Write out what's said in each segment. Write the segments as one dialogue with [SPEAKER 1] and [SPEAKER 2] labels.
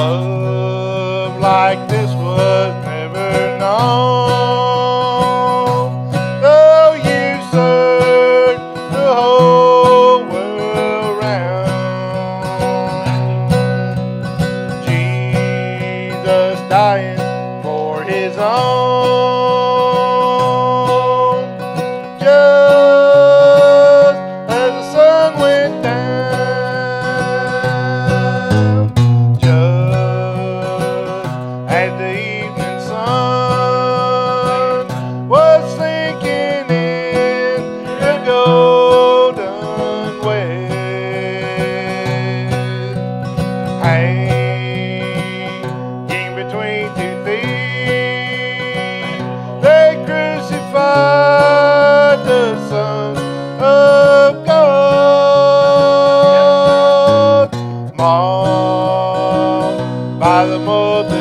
[SPEAKER 1] love like this was never known. Though you the whole Jesus dying for his own. by the multitude.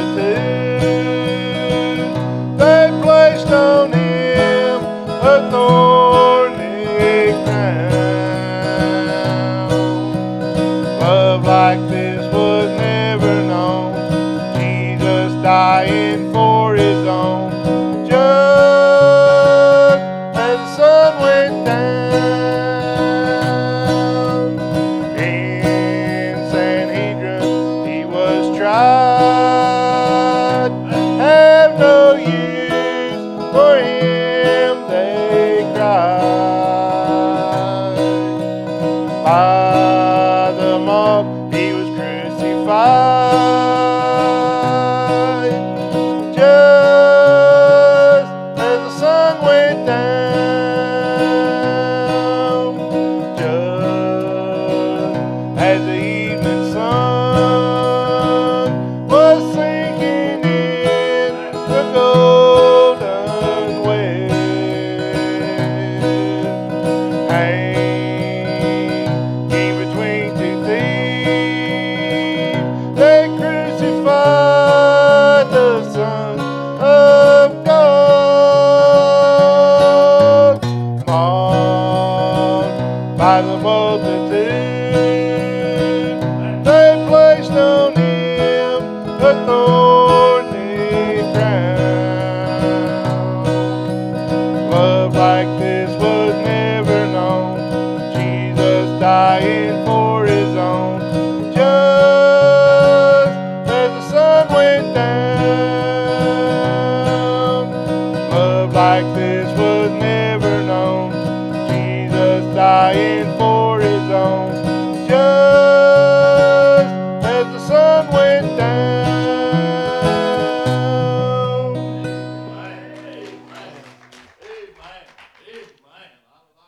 [SPEAKER 1] They placed on him a thorny crown. Love like this. They placed on him a thorny crown. Love like this was never known. Jesus dying for his own. Just as the sun went down, love like this was never known. Jesus dying for Senhor.